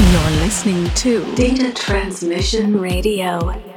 You're listening to Data Transmission Radio.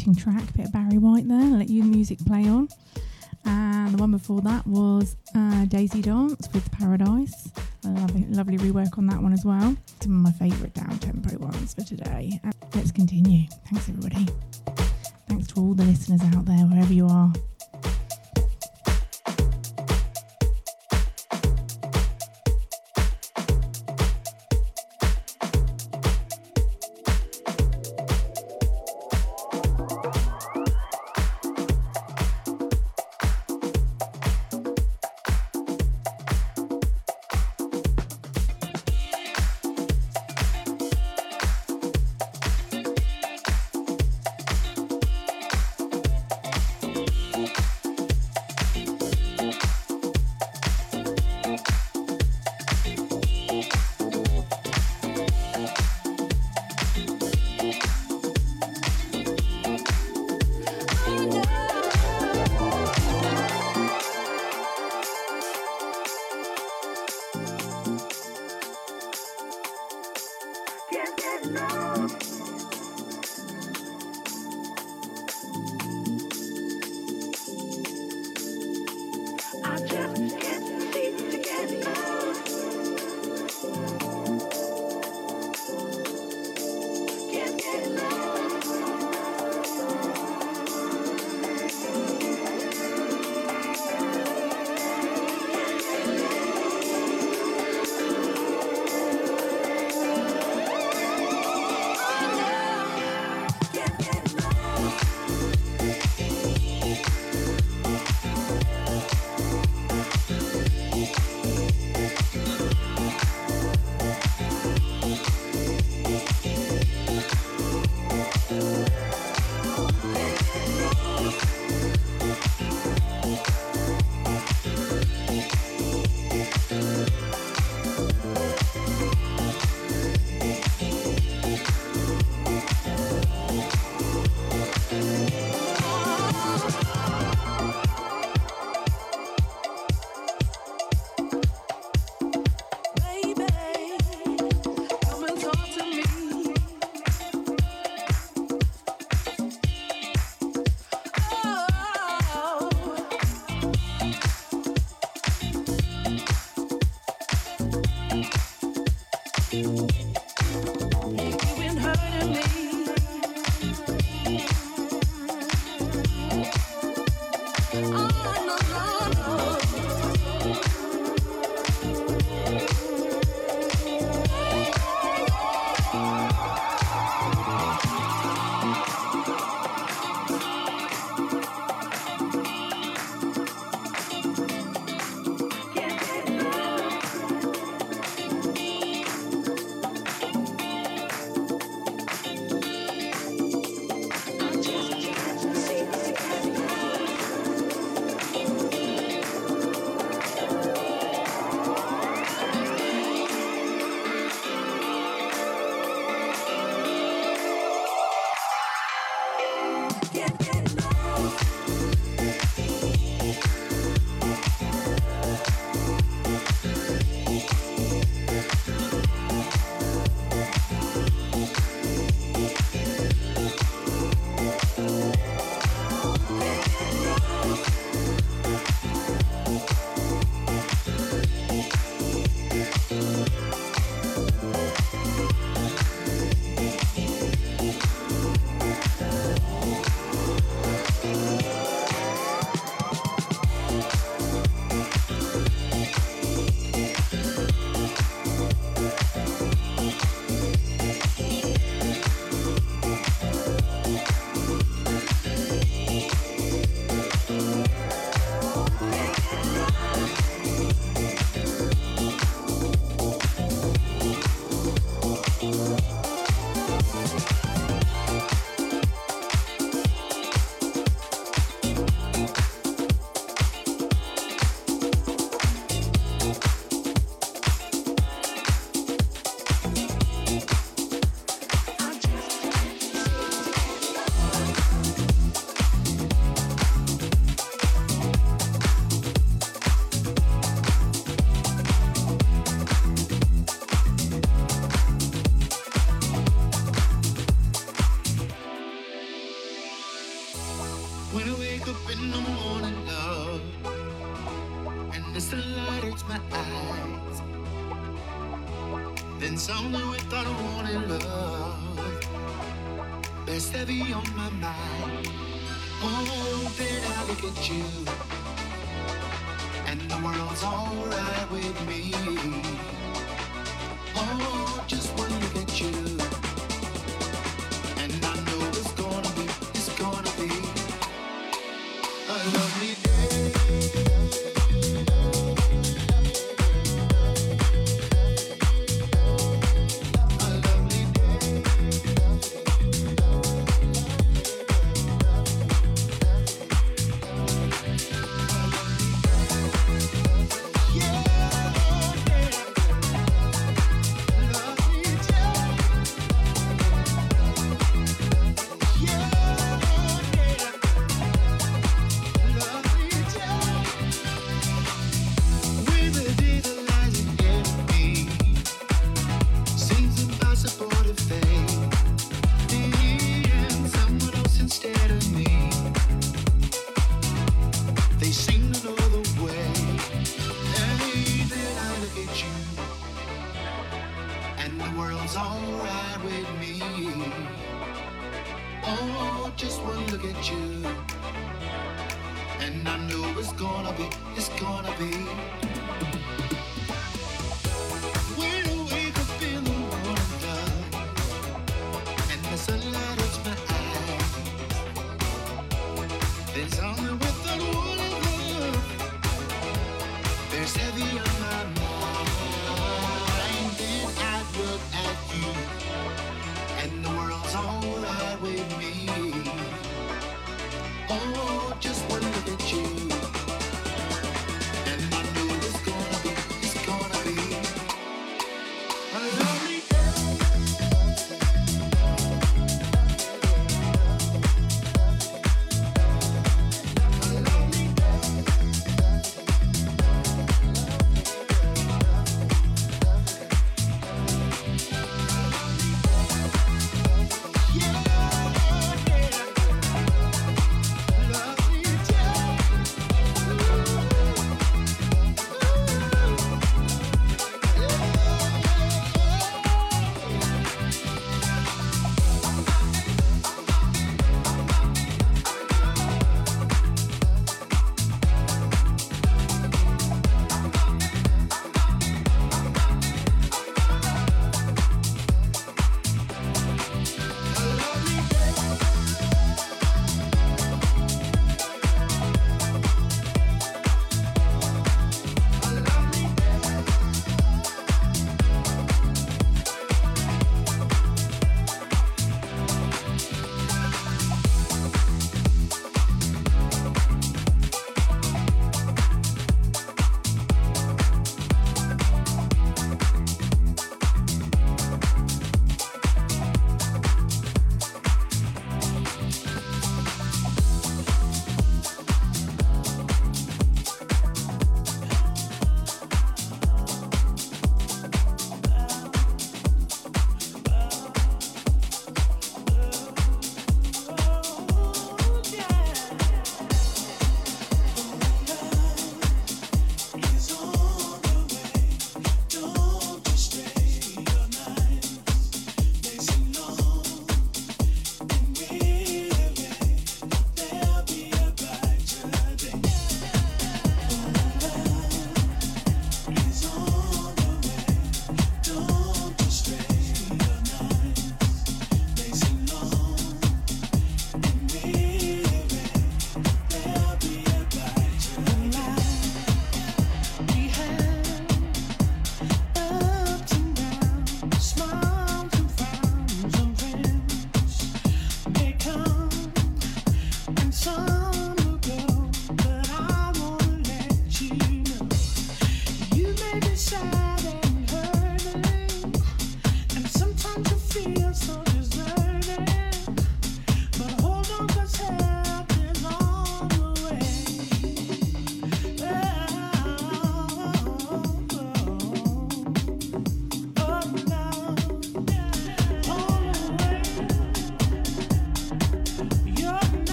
exciting track, bit of Barry White there, let you the music play on. And the one before that was uh, Daisy Dance.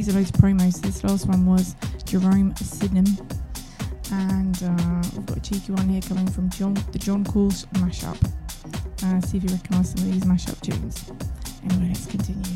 These are those promos. This last one was Jerome Sydenham. And uh, we've got a cheeky one here coming from John, the John Course mashup. Uh, see if you recognise some of these mashup tunes. Anyway, let's continue.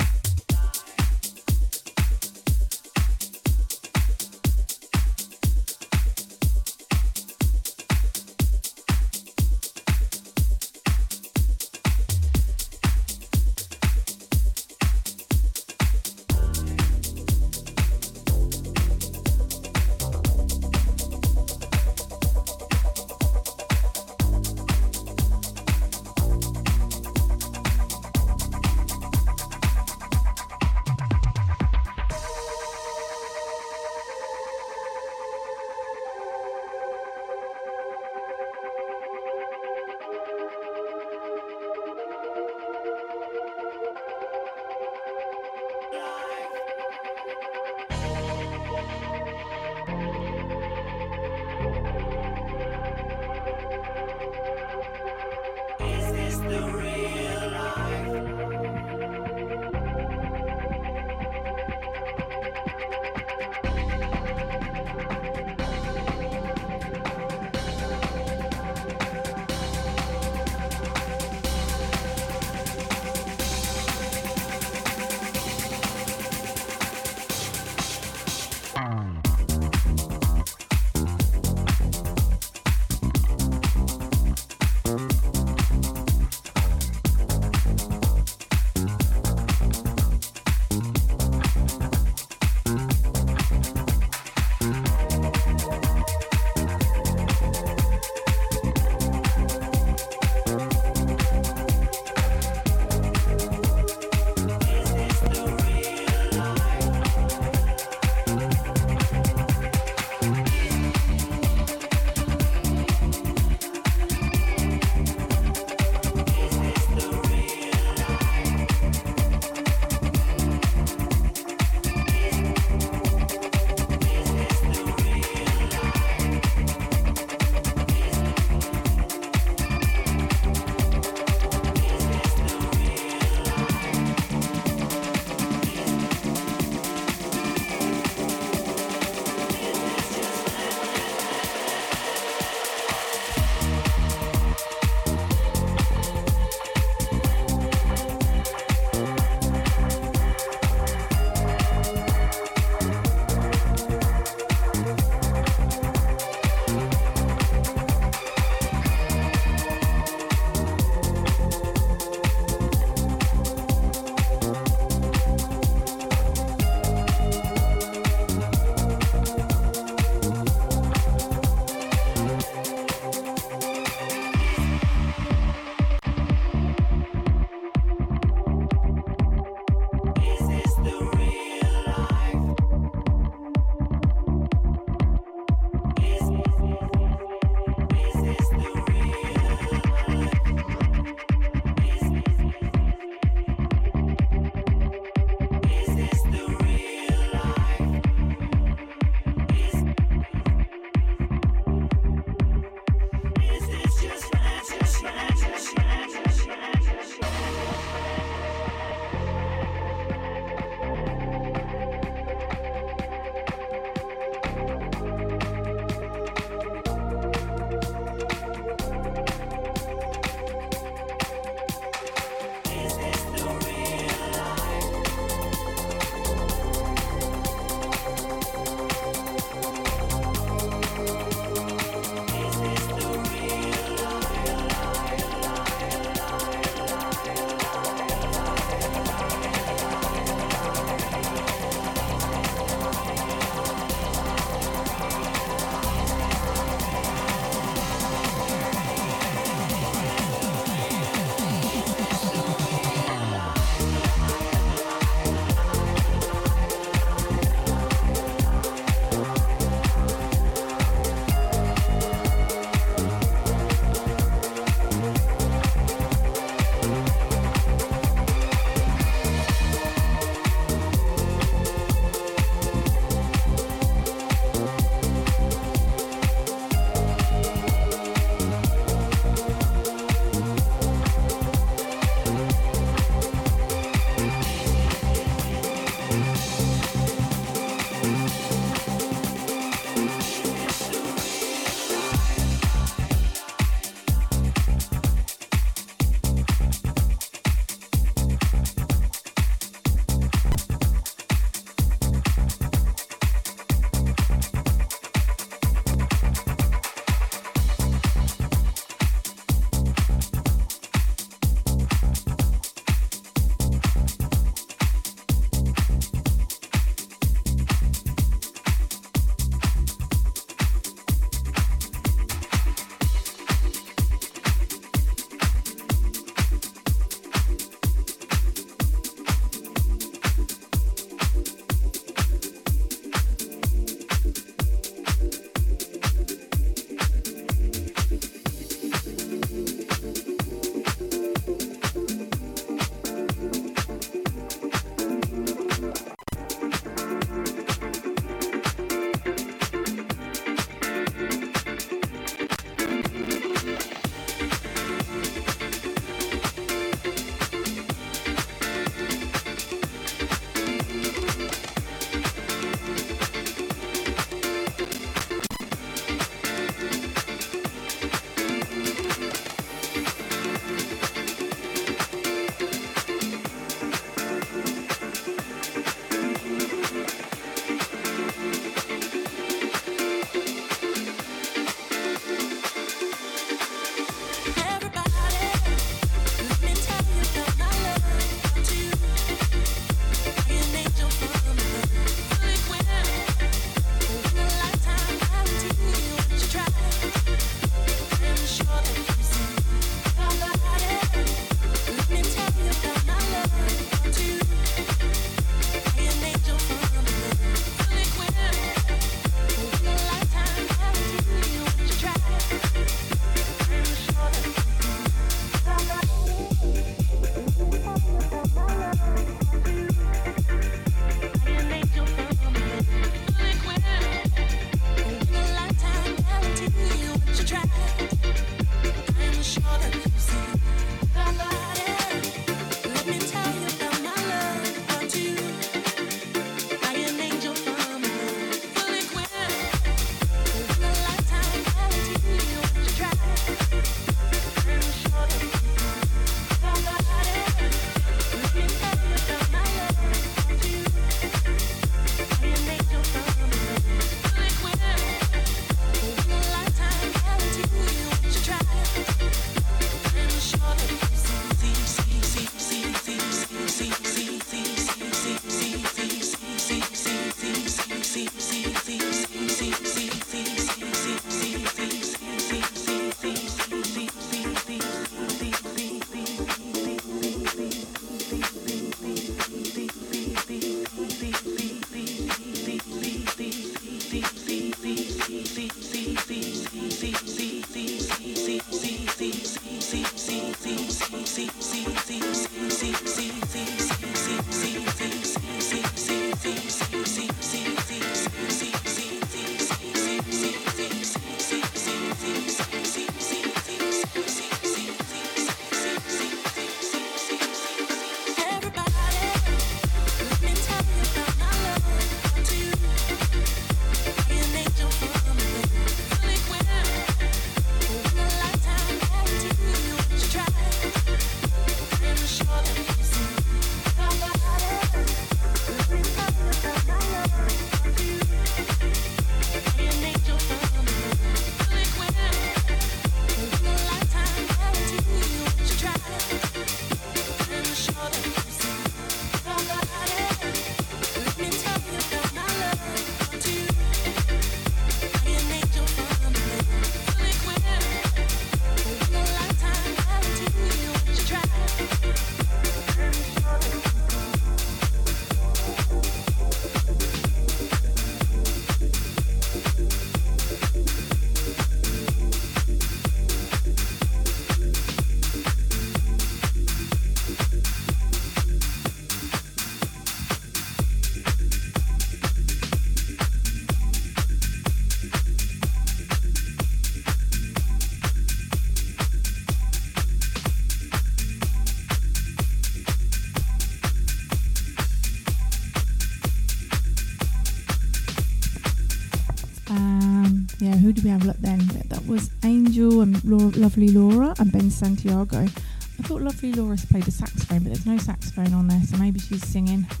Laura, Lovely Laura and Ben Santiago. I thought Lovely Laura's played the saxophone, but there's no saxophone on there, so maybe she's singing.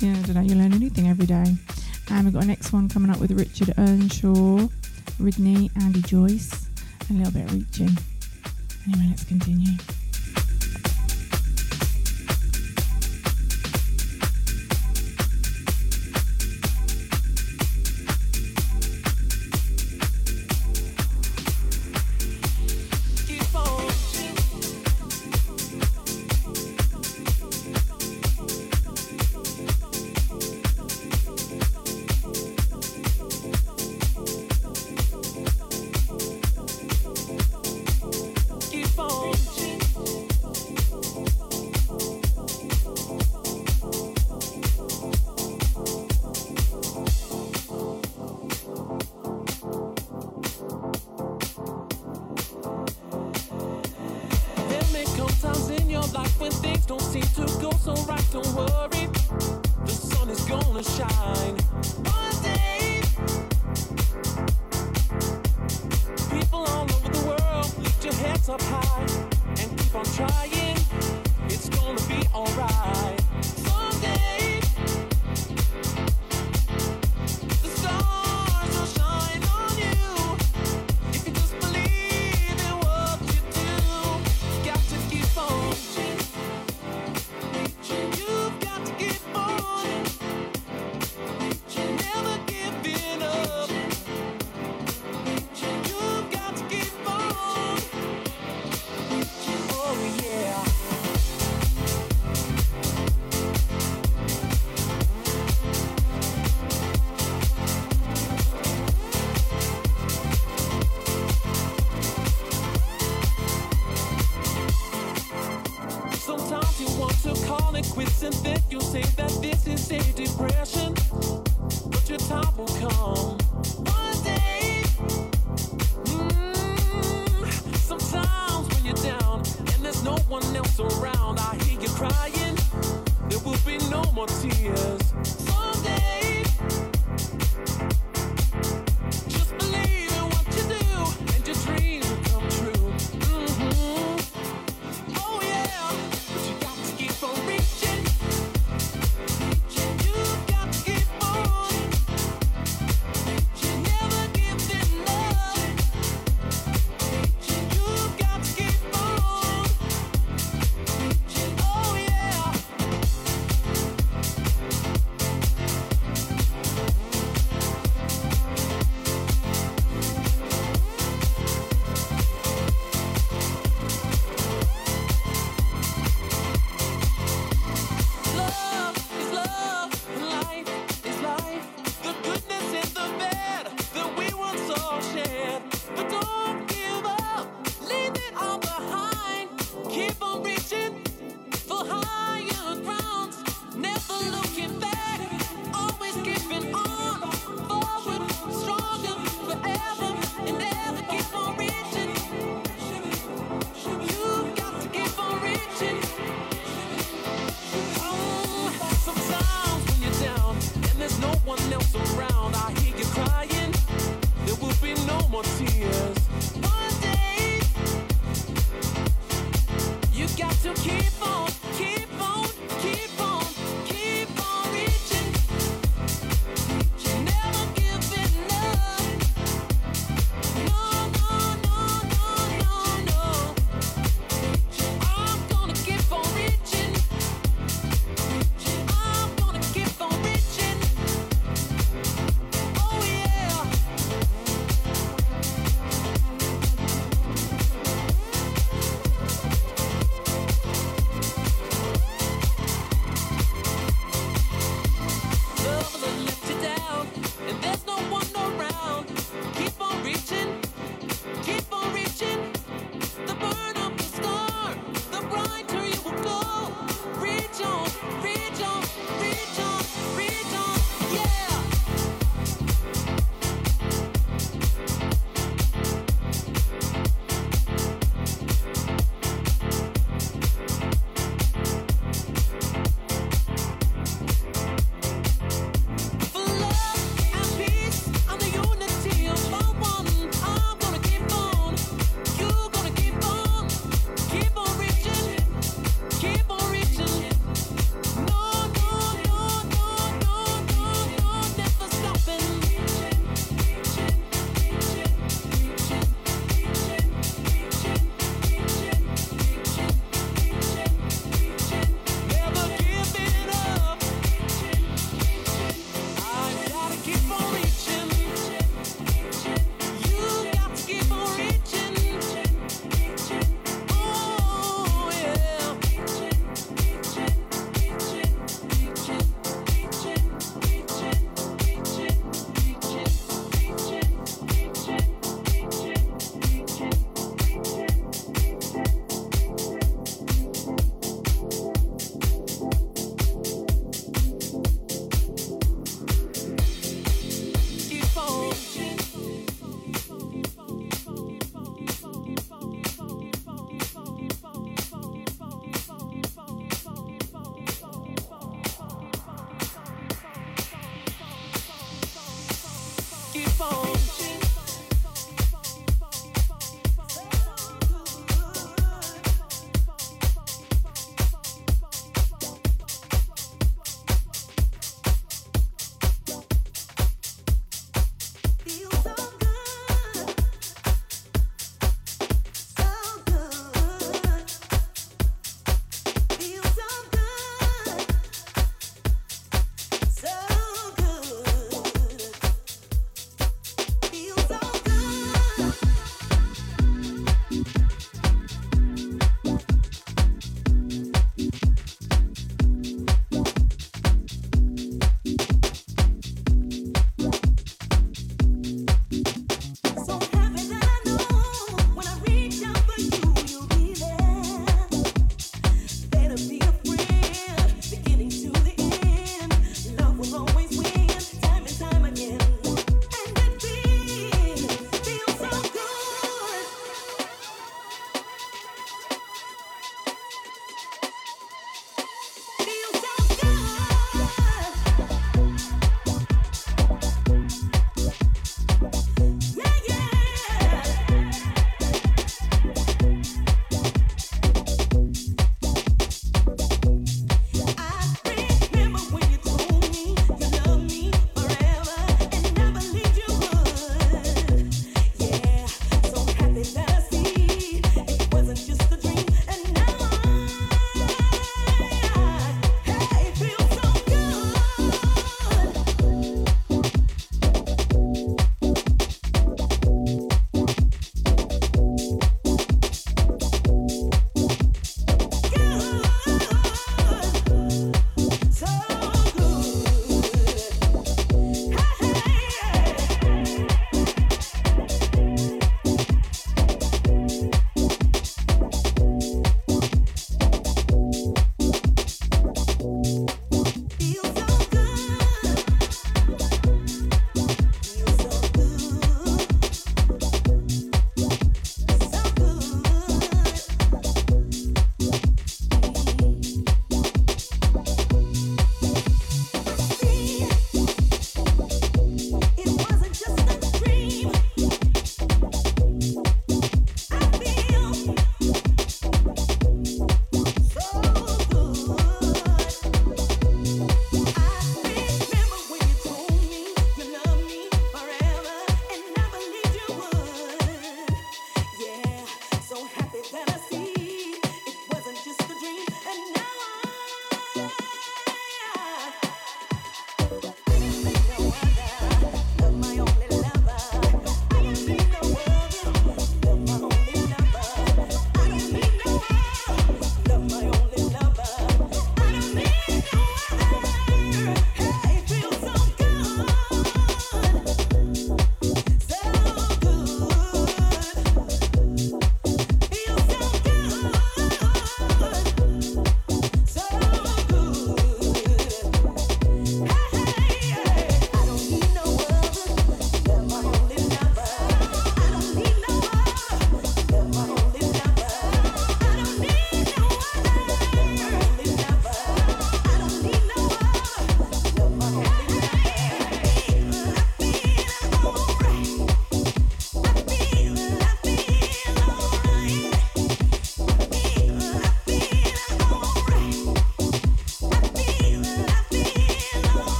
yeah, I don't know. You learn anything every day. And we've got a next one coming up with Richard Earnshaw, Ridney, Andy Joyce, and a little bit of reaching. Anyway, let's continue.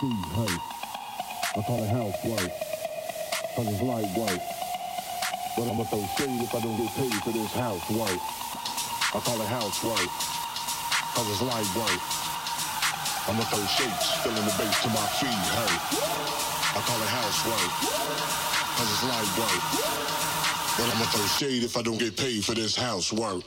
see ho. I call it house work, cause it's light work. But I'ma throw shade if I don't get paid for this house work. I call it house work, cause it's light work. I'ma throw shakes, filling the bass to my feet, hey. I call it house work, cause it's light work. But I'ma throw shade if I don't get paid for this house work.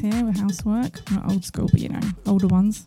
here with housework. Not old school, but you know, older ones.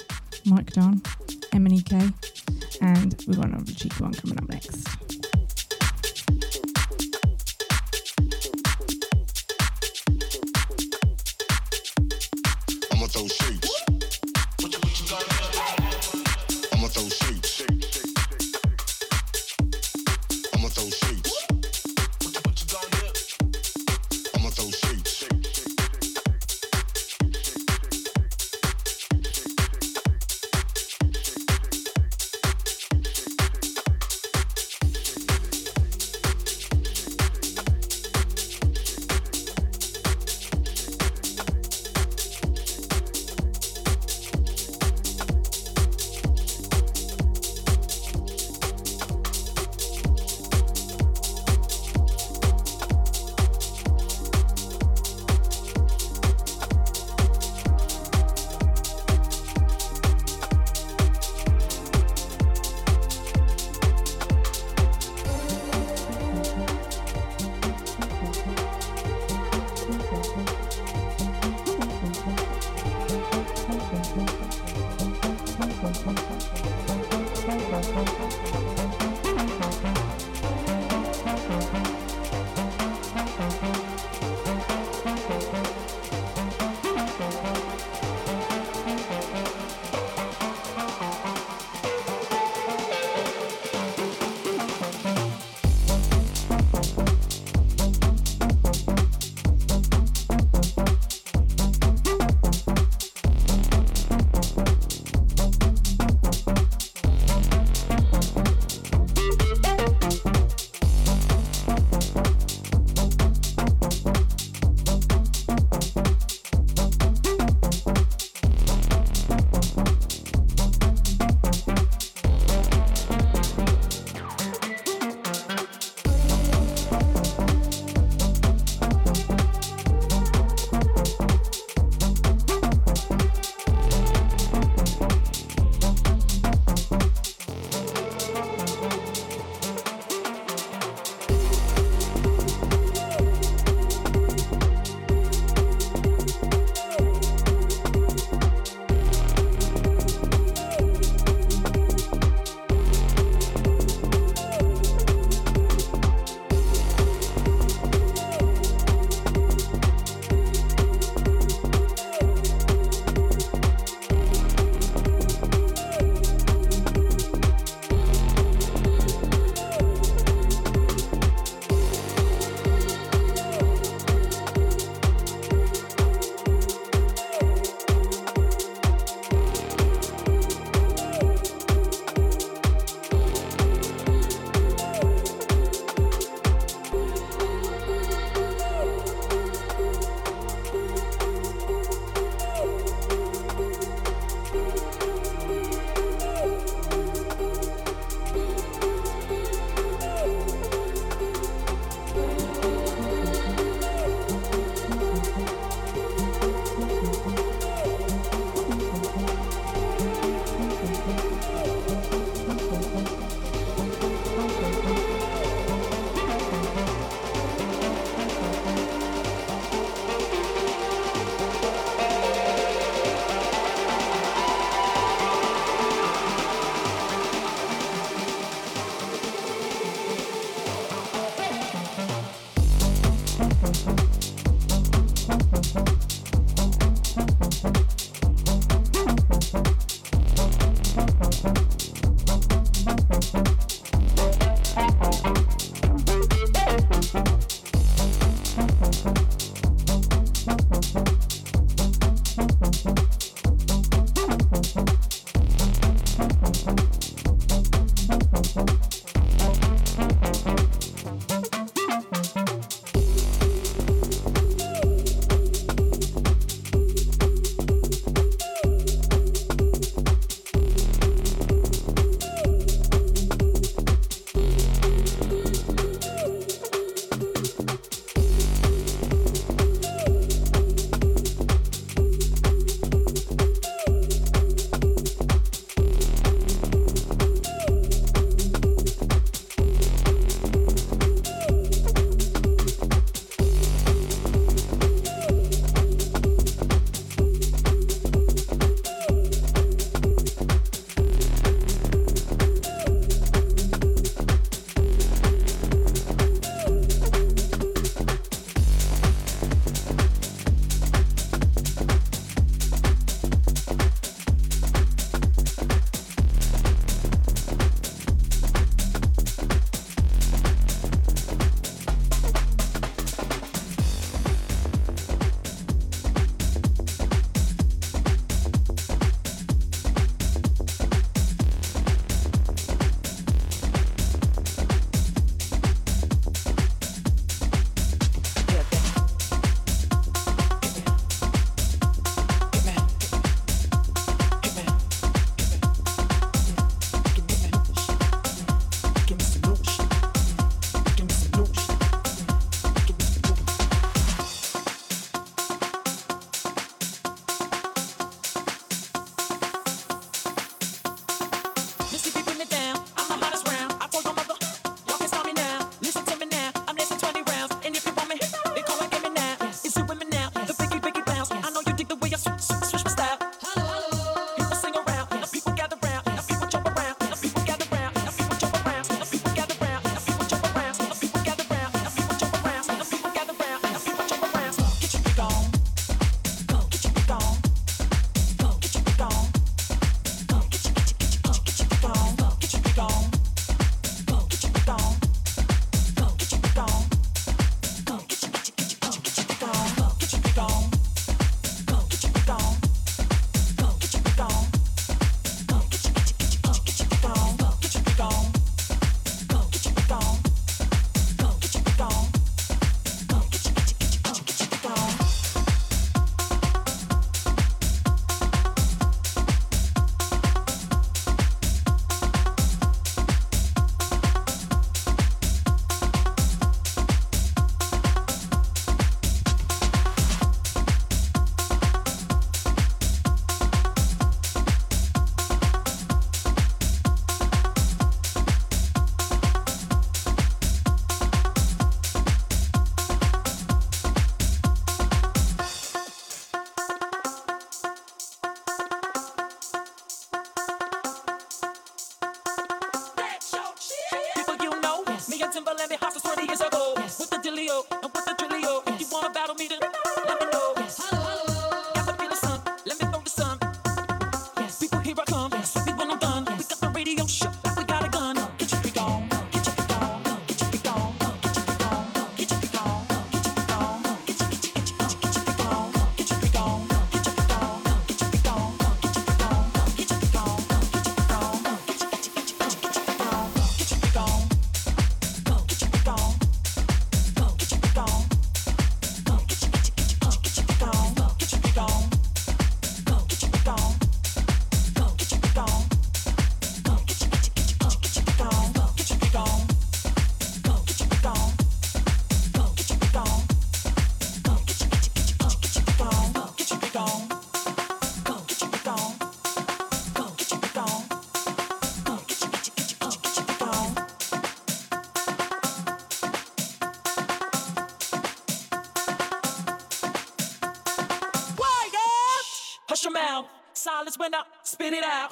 Silence when I spit it out.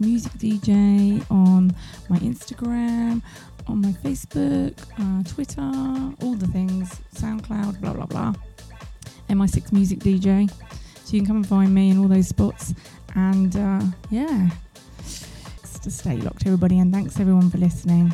MI6 Music DJ on my Instagram, on my Facebook, uh, Twitter, all the things, SoundCloud, blah blah blah. MI6 Music DJ. So you can come and find me in all those spots. And uh, yeah, to stay locked, everybody. And thanks everyone for listening.